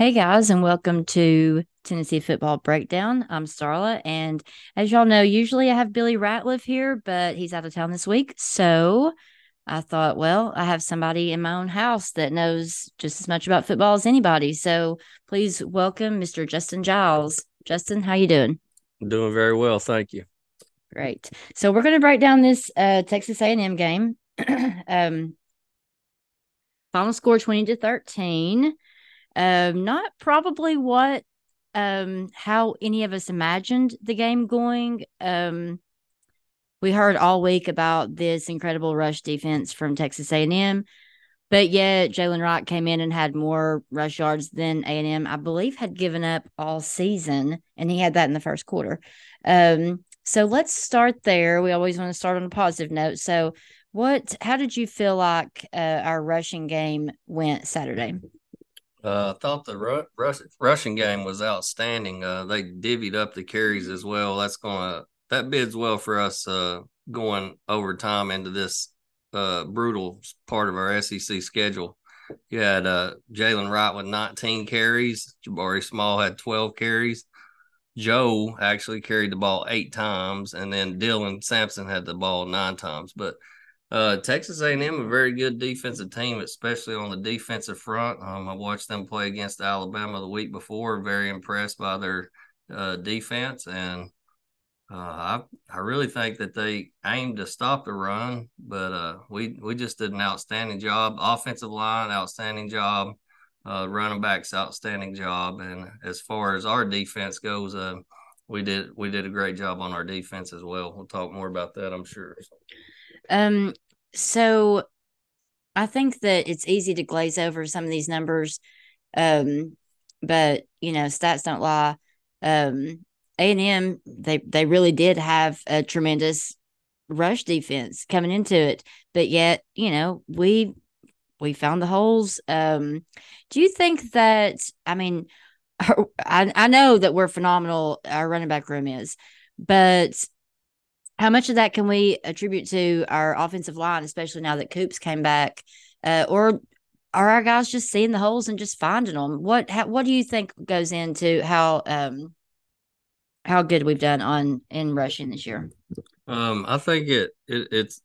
Hey guys, and welcome to Tennessee Football Breakdown. I'm Starla, and as y'all know, usually I have Billy Ratliff here, but he's out of town this week. So I thought, well, I have somebody in my own house that knows just as much about football as anybody. So please welcome Mr. Justin Giles. Justin, how you doing? Doing very well, thank you. Great. So we're going to break down this uh, Texas A&M game. um, final score 20 to 13 um, not probably what um how any of us imagined the game going. Um, we heard all week about this incredible rush defense from Texas A&M, but yet Jalen Wright came in and had more rush yards than A&M, I believe, had given up all season, and he had that in the first quarter. Um, so let's start there. We always want to start on a positive note. So, what? How did you feel like uh, our rushing game went Saturday? Uh, I thought the Ru- rushing game was outstanding. Uh, they divvied up the carries as well. That's gonna that bids well for us uh, going overtime into this uh, brutal part of our SEC schedule. You had uh, Jalen Wright with 19 carries. Jabari Small had 12 carries. Joe actually carried the ball eight times, and then Dylan Sampson had the ball nine times. But uh, Texas A&M a very good defensive team, especially on the defensive front. Um, I watched them play against Alabama the week before. Very impressed by their uh, defense, and uh, I I really think that they aimed to stop the run, but uh, we we just did an outstanding job. Offensive line, outstanding job. Uh, running backs, outstanding job. And as far as our defense goes, uh, we did we did a great job on our defense as well. We'll talk more about that, I'm sure. Um, so I think that it's easy to glaze over some of these numbers. Um, but you know, stats don't lie. Um, A and M they they really did have a tremendous rush defense coming into it, but yet you know we we found the holes. Um, do you think that? I mean, I I know that we're phenomenal. Our running back room is, but how much of that can we attribute to our offensive line, especially now that Coops came back, uh, or are our guys just seeing the holes and just finding them? What how, what do you think goes into how um how good we've done on in rushing this year? Um, I think it, it it's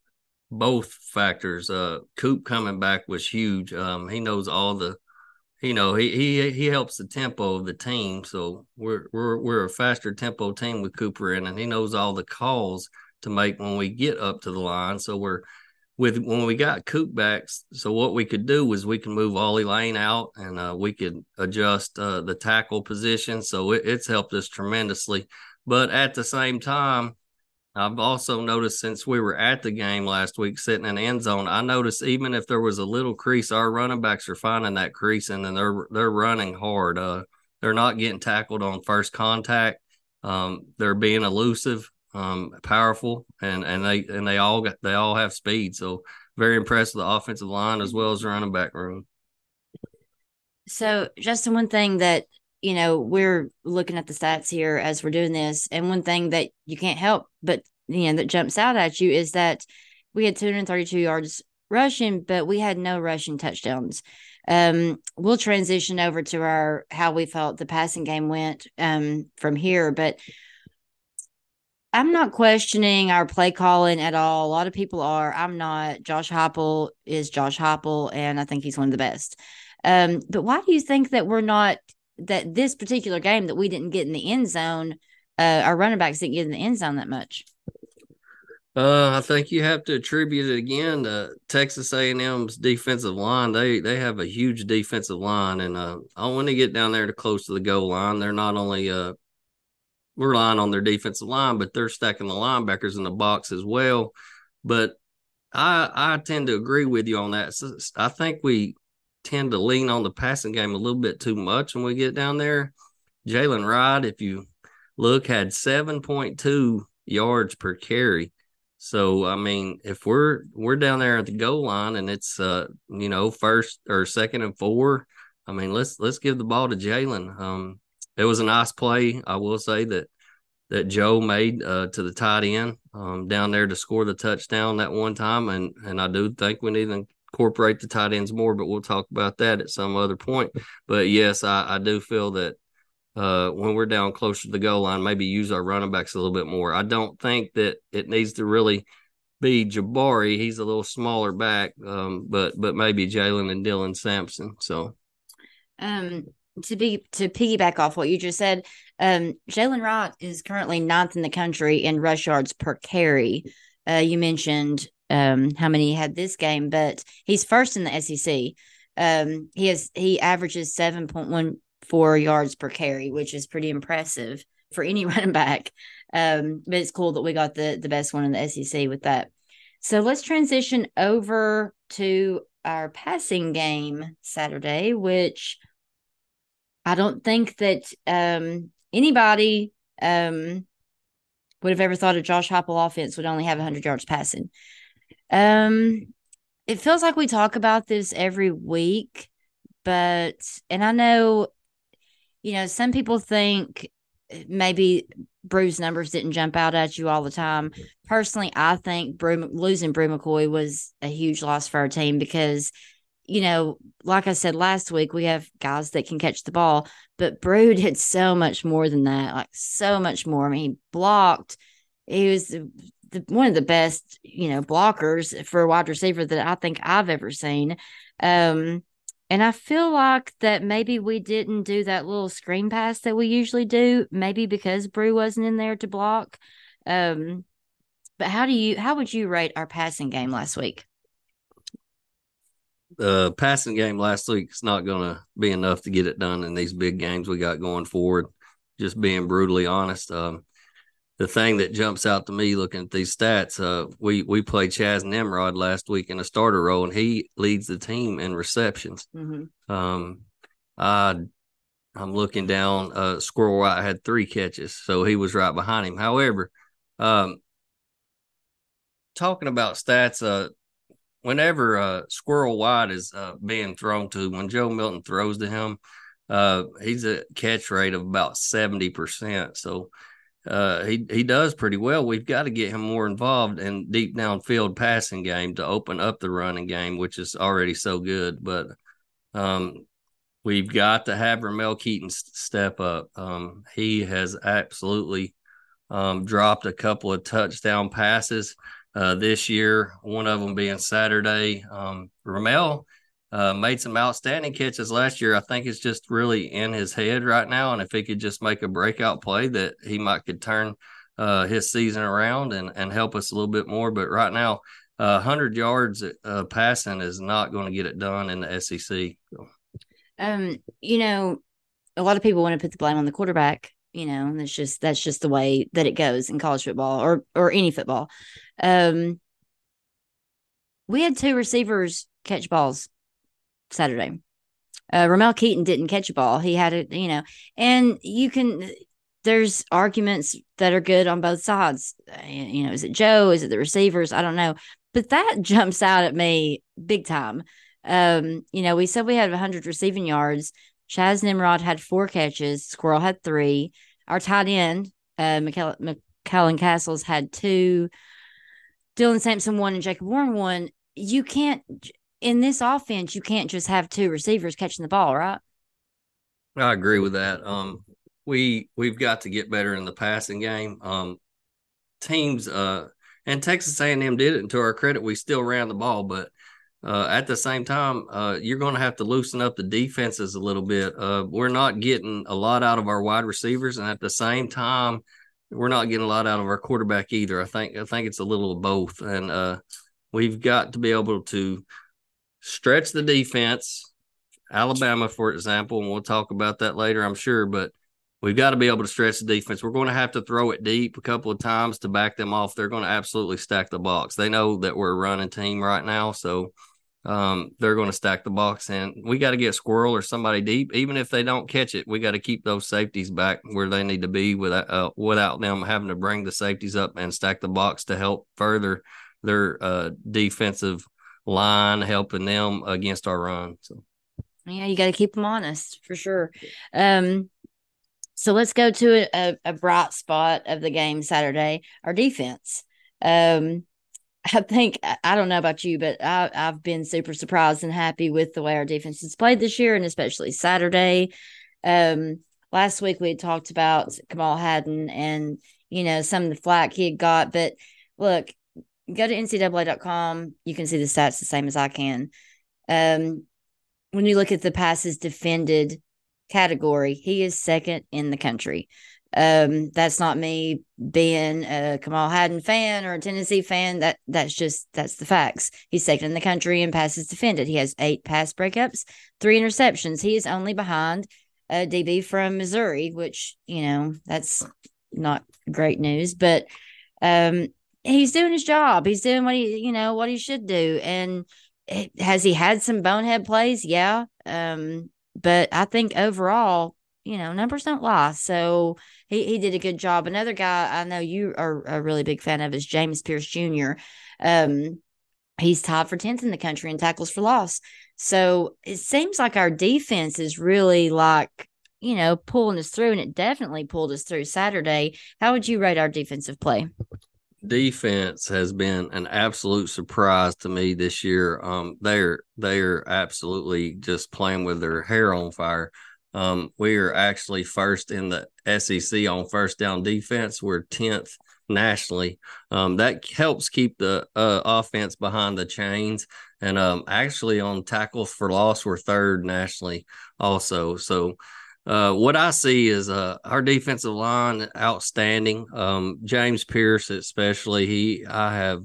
both factors. Uh, Coop coming back was huge. Um, he knows all the, you know, he he he helps the tempo of the team. So we're we're we're a faster tempo team with Cooper in, and he knows all the calls to make when we get up to the line. So we're with when we got Coop backs. So what we could do was we can move Ollie Lane out and uh, we could adjust uh, the tackle position. So it, it's helped us tremendously. But at the same time, I've also noticed since we were at the game last week sitting in end zone, I noticed even if there was a little crease, our running backs are finding that crease and then they're they're running hard. Uh, they're not getting tackled on first contact. Um, they're being elusive um, powerful, and and they and they all got they all have speed. So very impressed with the offensive line as well as the running back room. So, Justin, one thing that you know we're looking at the stats here as we're doing this, and one thing that you can't help but you know that jumps out at you is that we had 232 yards rushing, but we had no rushing touchdowns. Um, we'll transition over to our how we felt the passing game went um, from here, but I'm not questioning our play calling at all. A lot of people are. I'm not. Josh Heupel is Josh Heupel, and I think he's one of the best. Um, but why do you think that we're not that this particular game that we didn't get in the end zone? Uh, our running backs didn't get in the end zone that much. Uh, I think you have to attribute it again to Texas A&M's defensive line. They they have a huge defensive line, and uh, want to get down there to close to the goal line, they're not only uh relying on their defensive line, but they're stacking the linebackers in the box as well. But I I tend to agree with you on that. So I think we tend to lean on the passing game a little bit too much when we get down there. Jalen Wright, if you look, had 7.2 yards per carry. So I mean, if we're we're down there at the goal line and it's uh you know first or second and four, I mean let's let's give the ball to Jalen. Um, it was a nice play. I will say that that Joe made uh, to the tight end um, down there to score the touchdown that one time, and and I do think we need to incorporate the tight ends more, but we'll talk about that at some other point. But yes, I, I do feel that uh, when we're down closer to the goal line, maybe use our running backs a little bit more. I don't think that it needs to really be Jabari. He's a little smaller back, um, but but maybe Jalen and Dylan Sampson. So, um, to be to piggyback off what you just said, um, Jalen Wright is currently ninth in the country in rush yards per carry. Uh, you mentioned um, how many he had this game, but he's first in the SEC. Um, he has he averages seven point one four yards per carry, which is pretty impressive for any running back. Um, but it's cool that we got the the best one in the SEC with that. So let's transition over to our passing game Saturday, which I don't think that um, anybody um, would have ever thought a Josh Heupel offense would only have 100 yards passing. Um, it feels like we talk about this every week, but and I know, you know, some people think maybe Bru's numbers didn't jump out at you all the time. Personally, I think Bru, losing Bru McCoy was a huge loss for our team because, you know, like I said last week, we have guys that can catch the ball, but Bru did so much more than that, like so much more. I mean, he blocked. He was the, the, one of the best, you know, blockers for a wide receiver that I think I've ever seen. Um, and I feel like that maybe we didn't do that little screen pass that we usually do, maybe because Bru wasn't in there to block. Um, but how do you how would you rate our passing game last week? The uh, passing game last week is not going to be enough to get it done in these big games we got going forward. Just being brutally honest. Um, the thing that jumps out to me looking at these stats, uh, we we played Chas Nimrod last week in a starter role, and he leads the team in receptions. Mm-hmm. Um, I I'm looking down. Uh, Squirrel White had three catches, so he was right behind him. However, um, talking about stats, uh, whenever uh, Squirrel White is uh, being thrown to, when Joe Milton throws to him, uh, he's a catch rate of about seventy percent. So uh, he he does pretty well. We've got to get him more involved in deep downfield passing game to open up the running game, which is already so good. But um, we've got to have Ramel Keyton step up. Um, he has absolutely um, dropped a couple of touchdown passes uh, this year. One of them being Saturday. Um, Ramel uh, made some outstanding catches last year. I think it's just really in his head right now, and if he could just make a breakout play, that he might could turn uh, his season around and and help us a little bit more. But right now, uh, hundred yards uh, passing is not going to get it done in the SEC. Um, you know, a lot of people want to put the blame on the quarterback. You know, that's just that's just the way that it goes in college football or or any football. Um, we had two receivers catch balls Saturday. Uh, Ramel Keyton didn't catch a ball. He had it, you know, and you can. There's arguments that are good on both sides. You know, is it Joe? Is it the receivers? I don't know, but that jumps out at me big time. Um, you know, we said we had 100 receiving yards. Chas Nimrod had four catches. Squirrel had three. Our tight end, uh, McCallan Castles had two. Dylan Sampson one and Jacob Warren one. You can't in this offense, you can't just have two receivers catching the ball, right? I agree with that. Um, we we've got to get better in the passing game. Um, teams, uh, and Texas A&M did it. And to our credit, we still ran the ball, but uh, at the same time, uh, you're going to have to loosen up the defenses a little bit. Uh, we're not getting a lot out of our wide receivers, and at the same time, we're not getting a lot out of our quarterback either. I think I think it's a little of both, and uh, we've got to be able to stretch the defense. Alabama, for example, and we'll talk about that later, I'm sure, but we've got to be able to stretch the defense. We're going to have to throw it deep a couple of times to back them off. They're going to absolutely stack the box. They know that we're a running team right now, so um, they're going to stack the box, and we got to get Squirrel or somebody deep. Even if they don't catch it, we got to keep those safeties back where they need to be without uh, without them having to bring the safeties up and stack the box to help further their uh, defensive line helping them against our run. So yeah, you got to keep them honest for sure. Um, so let's go to a, a, bright spot of the game Saturday. Our defense. Um, I think I don't know about you, but I, have been super surprised and happy with the way our defense has played this year, and especially Saturday. Um, last week we had talked about Kamal Hadden and you know some of the flack he had got, but look, go to ncaa.com. You can see the stats the same as I can. Um, when you look at the passes defended category, he is second in the country. Um, that's not me being a Kamal Hadden fan or a Tennessee fan. That that's just that's the facts. He's second in the country in passes defended. He has eight pass breakups, three interceptions. He is only behind a DB from Missouri, which you know that's not great news, but um, he's doing his job. He's doing what he you know what he should do. And has he had some bonehead plays? Yeah. Um, but I think overall, you know, numbers don't lie. So he, he did a good job. Another guy I know you are a really big fan of is James Pearce Jr. Um, he's tied for 10th in the country in tackles for loss. So it seems like our defense is really like, you know, pulling us through, and it definitely pulled us through Saturday. How would you rate our defensive play? defense has been an absolute surprise to me this year. Um, they're they're absolutely just playing with their hair on fire. Um, we are actually first in the SEC on first down defense. We're tenth nationally. Um, that helps keep the uh, offense behind the chains. And um, actually, on tackles for loss, we're third nationally also. So uh, what I see is uh, our defensive line outstanding. Um, James Pearce, especially, he I have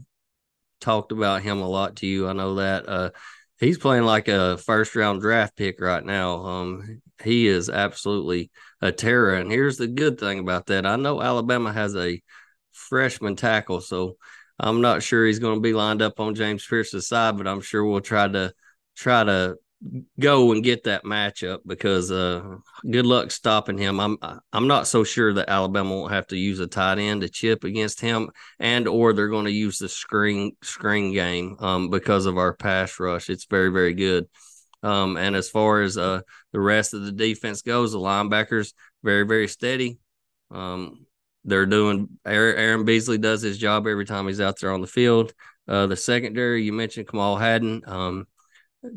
talked about him a lot to you. I know that uh, he's playing like a first round draft pick right now. Um, he is absolutely a terror. And here's the good thing about that: I know Alabama has a freshman tackle, so I'm not sure he's going to be lined up on James Pearce's side, but I'm sure we'll try to try to go and get that matchup because uh, good luck stopping him. I'm I'm not so sure that Alabama won't have to use a tight end to chip against him, and or they're going to use the screen screen game um, because of our pass rush. It's very very good. Um, and as far as uh, the rest of the defense goes, the linebackers very very steady. Um, they're doing Aaron Beasley does his job every time he's out there on the field. Uh, the secondary, you mentioned Kamal Hadden. Um,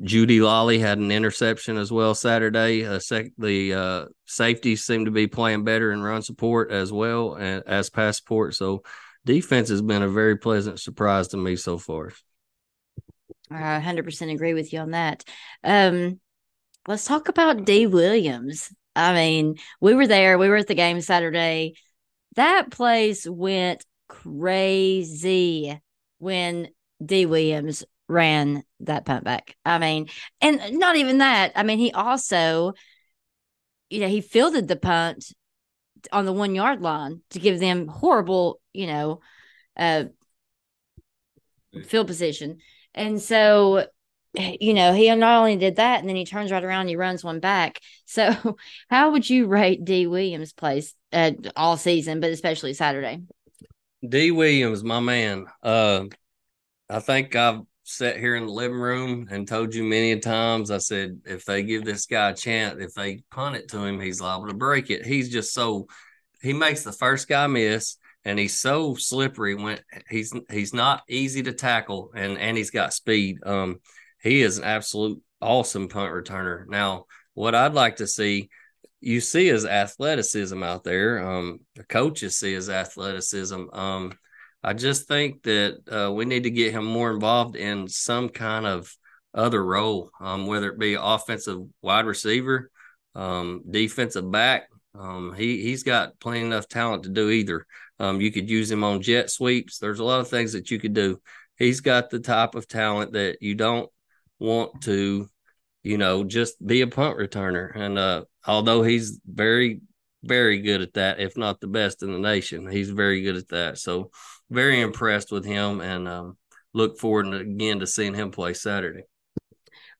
Judy Lolly had an interception as well Saturday. Uh, sec- the uh, safeties seem to be playing better in run support as well as pass support. So defense has been a very pleasant surprise to me so far. I 100% agree with you on that. Um, let's talk about D. Williams. I mean, we were there. We were at the game Saturday. That place went crazy when D. Williams ran that punt back. I mean, and not even that. I mean, he also, you know, he fielded the punt on the one yard line to give them horrible, you know, uh, field position. And so, you know, he not only did that, and then he turns right around and he runs one back. So, how would you rate D. Williams' place uh, all season, but especially Saturday? D. Williams, my man. Uh, I think I've sat here in the living room and told you many times. I said, if they give this guy a chance, if they punt it to him, he's liable to break it. He's just so he makes the first guy miss, and he's so slippery when he's he's not easy to tackle, and and he's got speed. Um, he is an absolute awesome punt returner. Now, what I'd like to see. You see his athleticism out there. Um, the coaches see his athleticism. Um, I just think that uh, we need to get him more involved in some kind of other role, um, whether it be offensive wide receiver, um, defensive back. Um, he he's got plenty enough talent to do either. Um, you could use him on jet sweeps. There's a lot of things that you could do. He's got the type of talent that you don't want to, you know, just be a punt returner. And uh, although he's very very good at that, if not the best in the nation, he's very good at that. So very impressed with him and um, look forward again to seeing him play Saturday.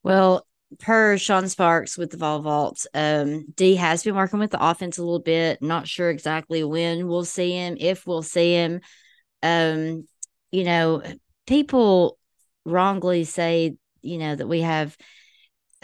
Well, per Sean Sparks with the Vol Vaults, um, D has been working with the offense a little bit. Not sure exactly when we'll see him, if we'll see him. Um, you know, people wrongly say, you know, that we have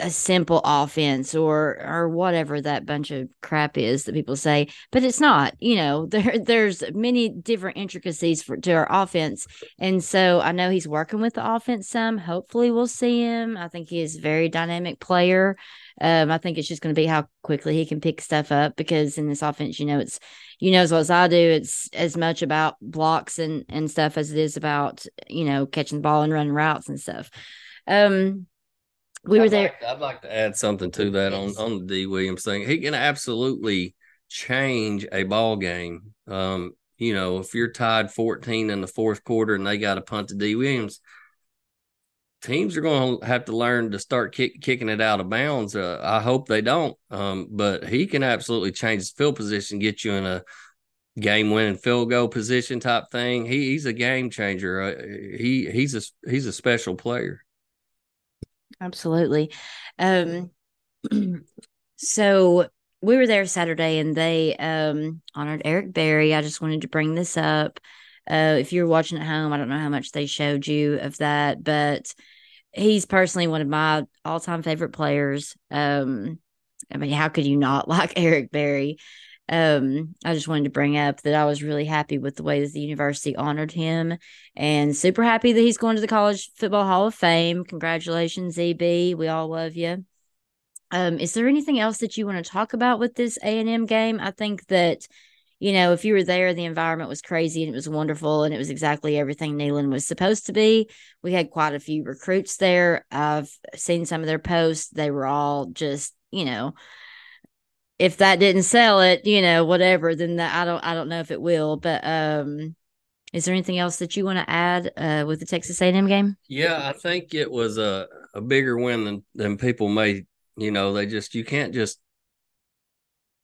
a simple offense or or whatever that bunch of crap is that people say but it's not you know there there's many different intricacies for to our offense. And so i know he's working with the offense some. Hopefully we'll see him. I think he is a very dynamic player. Um, i think it's just going to be how quickly he can pick stuff up because in this offense you know it's you know as well as i do. It's as much about blocks and and stuff as it is about you know catching the ball and running routes and stuff. Um we I'd were there. Like, I'd like to add something to that on on the D Williams thing. He can absolutely change a ball game. Um, you know, if you're tied 14 in the fourth quarter and they got to punt to D Williams, teams are going to have to learn to start kick, kicking it out of bounds. Uh, I hope they don't. Um, but he can absolutely change his field position, get you in a game winning field goal position type thing. He, he's a game changer. Uh, he he's a he's a special player. Absolutely. Um, so we were there Saturday and they um, honored Eric Berry. I just wanted to bring this up. Uh, if you're watching at home, I don't know how much they showed you of that, but he's personally one of my all time favorite players. Um, I mean, how could you not like Eric Berry? Um, I just wanted to bring up that I was really happy with the way that the university honored him and super happy that he's going to the College Football Hall of Fame. Congratulations, EB. We all love you. Um, is there anything else that you want to talk about with this A&M game? I think that, you know, if you were there, the environment was crazy and it was wonderful and it was exactly everything Neyland was supposed to be. We had quite a few recruits there. I've seen some of their posts. They were all just, you know, if that didn't sell it, you know, whatever, then that I don't I don't know if it will. But um is there anything else that you want to add uh, with the Texas A&M game? Yeah, I think it was a, a bigger win than than people may. You know, they just you can't just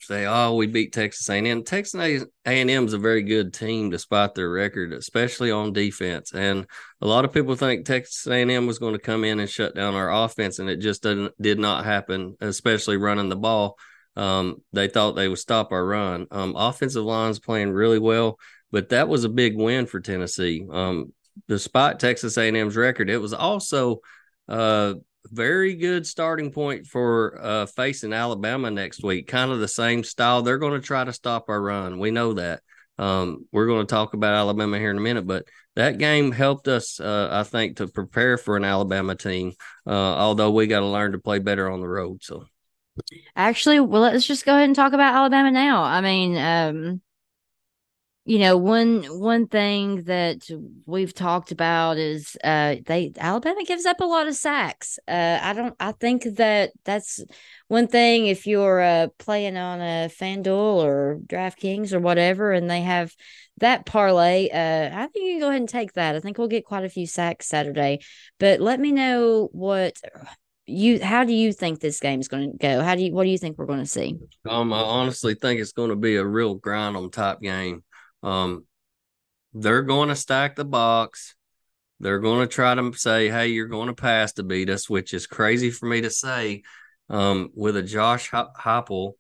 say, "Oh, we beat Texas A&M." Texas A&M is a very good team despite their record, especially on defense. And a lot of people think Texas A&M was going to come in and shut down our offense, and it just didn't did not happen, especially running the ball. Um, they thought they would stop our run. Um, offensive line's playing really well, but that was a big win for Tennessee. Um, despite Texas A&M's record, it was also a very good starting point for uh, facing Alabama next week. Kind of the same style. They're going to try to stop our run. We know that. Um, we're going to talk about Alabama here in a minute, but that game helped us, uh, I think, to prepare for an Alabama team. Uh, although we got to learn to play better on the road. So Actually, well, let's just go ahead and talk about Alabama now. I mean, um, you know, one one thing that we've talked about is uh, they Alabama gives up a lot of sacks. Uh, I don't. I think that that's one thing. If you're uh, playing on a FanDuel or DraftKings or whatever, and they have that parlay, uh, I think you can go ahead and take that. I think we'll get quite a few sacks Saturday. But let me know what you how do you think this game is going to go? How do you what do you think we're going to see? Um, I honestly think it's going to be a real grind on top game. Um, they're going to stack the box. They're going to try to say, "Hey, you're going to pass to beat us," which is crazy for me to say um, with a Josh Heupel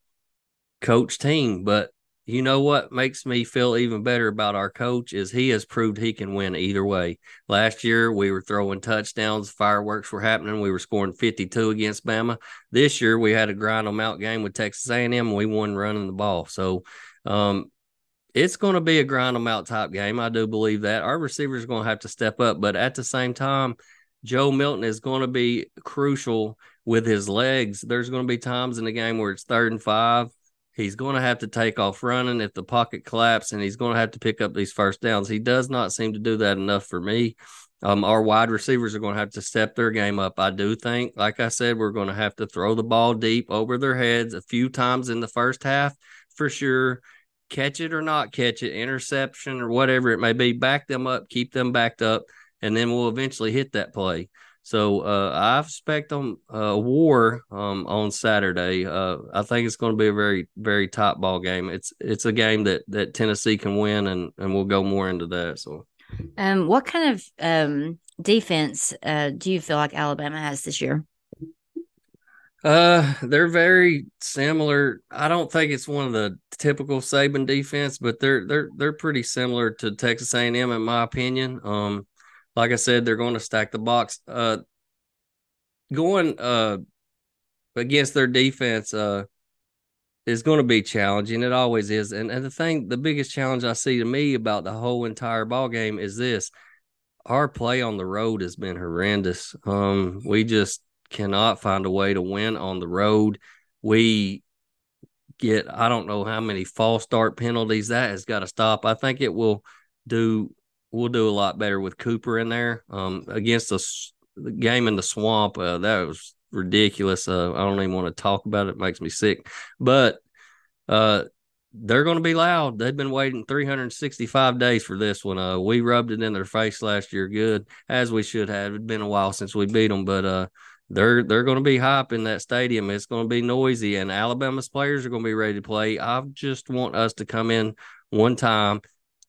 coach team. But you know what makes me feel even better about our coach is he has proved he can win either way. Last year we were throwing touchdowns, fireworks were happening, we were scoring 52 against Bama. This year we had a grind them out game with Texas A&M and we won running the ball. So um, it's going to be a grind them out type game. I do believe that. Our receivers are going to have to step up, but at the same time, Joe Milton is going to be crucial with his legs. There's going to be times in the game where it's third and five He's going to have to take off running if the pocket collapses, and he's going to have to pick up these first downs. He does not seem to do that enough for me. Um, our wide receivers are going to have to step their game up. I do think, like I said, we're going to have to throw the ball deep over their heads a few times in the first half for sure. Catch it or not catch it, interception or whatever it may be, back them up, keep them backed up, and then we'll eventually hit that play. So uh, I expect them uh, a war um, on Saturday. Uh, I think it's going to be a very very top ball game. It's it's a game that that Tennessee can win, and and we'll go more into that. So, um, what kind of um, defense uh, do you feel like Alabama has this year? Uh, they're very similar. I don't think it's one of the typical Saban defense, but they're they're they're pretty similar to Texas A&M in my opinion. Um, like I said, they're going to stack the box. Uh, going uh against their defense uh, is going to be challenging. It always is. And, and the thing, the biggest challenge I see to me about the whole entire ball game is this: our play on the road has been horrendous. Um, we just cannot find a way to win on the road. We get I don't know how many false start penalties that has got to stop. I think it will do we'll do a lot better with Cooper in there. Um, against the, the game in the swamp, uh, that was ridiculous. Uh, I don't even want to talk about it. it makes me sick. But uh, they're going to be loud. They've been waiting 365 days for this one. Uh, we rubbed it in their face last year, good as we should have. It's been a while since we beat them, but uh, they're they're going to be hype in that stadium. It's going to be noisy, and Alabama's players are going to be ready to play. I just want us to come in one time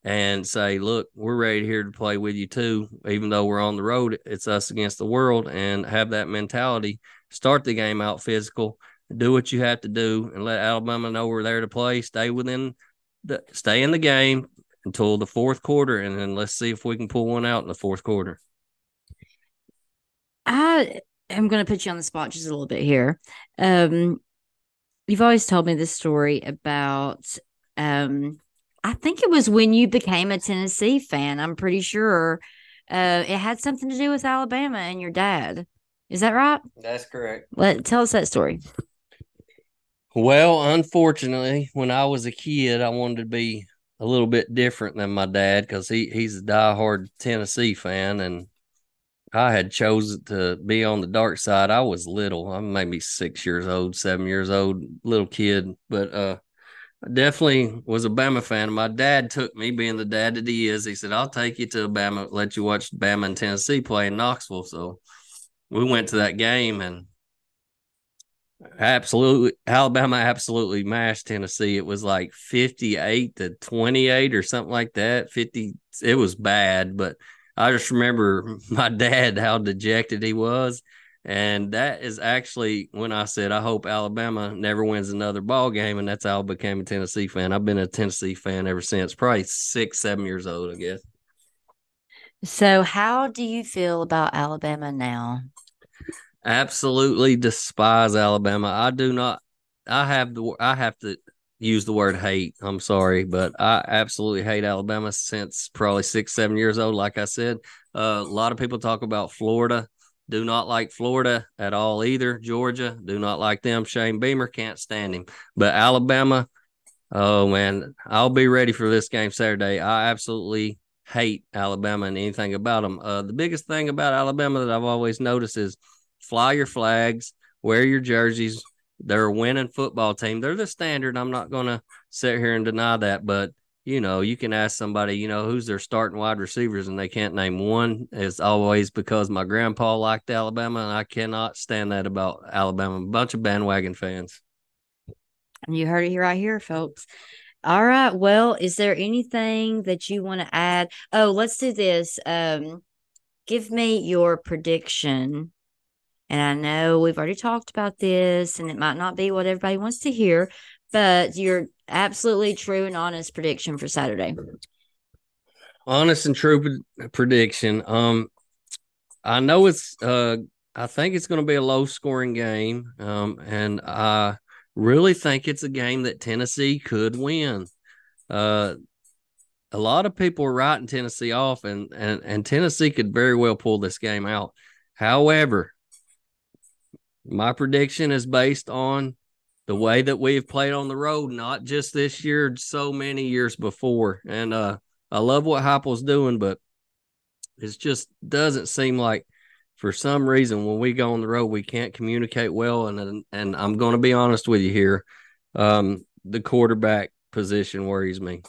and say, "Look, we're ready here to play with you too." Even though we're on the road, it's us against the world, and have that mentality. Start the game out physical, do what you have to do, and let Alabama know we're there to play. Stay within the stay in the game until the fourth quarter, and then let's see if we can pull one out in the fourth quarter. I I'm going to put you on the spot just a little bit here. Um, you've always told me this story about, um, I think it was when you became a Tennessee fan. I'm pretty sure uh, it had something to do with Alabama and your dad. Is that right? That's correct. Let tell us that story. Well, unfortunately, when I was a kid, I wanted to be a little bit different than my dad because he he's a diehard Tennessee fan, and I had chosen to be on the dark side. I was little. I'm maybe six years old, seven years old, little kid, but uh, I definitely was a Bama fan. My dad took me, being the dad that he is. He said, "I'll take you to Bama, let you watch Bama and Tennessee play in Knoxville." So we went to that game and absolutely Alabama absolutely mashed Tennessee. It was like 58 to 28 or something like that. 50 it was bad, but I just remember my dad how dejected he was. And that is actually when I said I hope Alabama never wins another ball game, and that's how I became a Tennessee fan. I've been a Tennessee fan ever since, probably six, seven years old, I guess. So, how do you feel about Alabama now? Absolutely despise Alabama. I do not. I have the. I have to use the word hate. I'm sorry, but I absolutely hate Alabama since probably six, seven years old. Like I said, uh, a lot of people talk about Florida. Do not like Florida at all either. Georgia, do not like them. Shane Beamer can't stand him. But Alabama, oh man, I'll be ready for this game Saturday. I absolutely hate Alabama and anything about them. Uh, the biggest thing about Alabama that I've always noticed is fly your flags, wear your jerseys, they're a winning football team. They're the standard. I'm not going to sit here and deny that, but you know, you can ask somebody, you know, who's their starting wide receivers and they can't name one. It's always because my grandpa liked Alabama and I cannot stand that about Alabama. A bunch of bandwagon fans. And you heard it right here, folks. All right. Well, is there anything that you want to add? Oh, let's do this. Um, give me your prediction and I know we've already talked about this, and it might not be what everybody wants to hear, but your absolutely true and honest prediction for Saturday. Honest and true prediction. Um, I know it's. Uh, I think it's going to be a low scoring game. Um, and I really think it's a game that Tennessee could win. Uh, a lot of people are writing Tennessee off, and, and and Tennessee could very well pull this game out. However, my prediction is based on the way that we've played on the road, not just this year, so many years before. And uh, I love what Heupel's doing, but it just doesn't seem like for some reason when we go on the road we can't communicate well. And and I'm going to be honest with you here, um, the quarterback position worries me.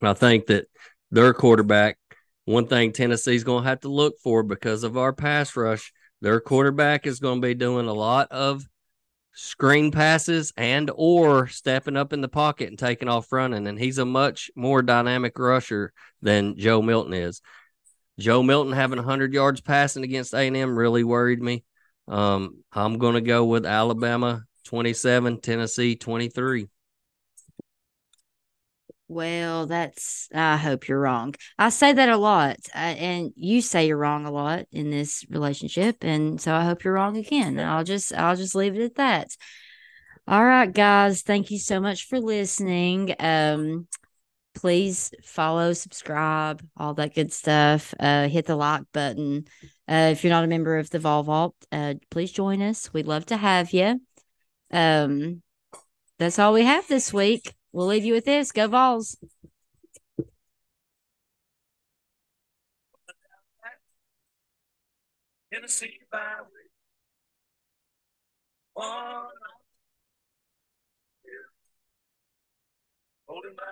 I think that their quarterback, one thing Tennessee's going to have to look for because of our pass rush their quarterback is going to be doing a lot of screen passes and or stepping up in the pocket and taking off running and he's a much more dynamic rusher than Joe Milton is. Joe Milton having 100 yards passing against A&M really worried me. Um, I'm going to go with Alabama 27, Tennessee 23. Well, that's, I hope you're wrong. I say that a lot, uh, and you say you're wrong a lot in this relationship. And so I hope you're wrong again. I'll just, I'll just leave it at that. All right, guys. Thank you so much for listening. Um, please follow, subscribe, all that good stuff. Uh, hit the like button. Uh, if you're not a member of the Vol Vault, uh, please join us. We'd love to have you. Um, that's all we have this week. We'll leave you with this. Go Vols. Tennessee byway. One, yeah. holding my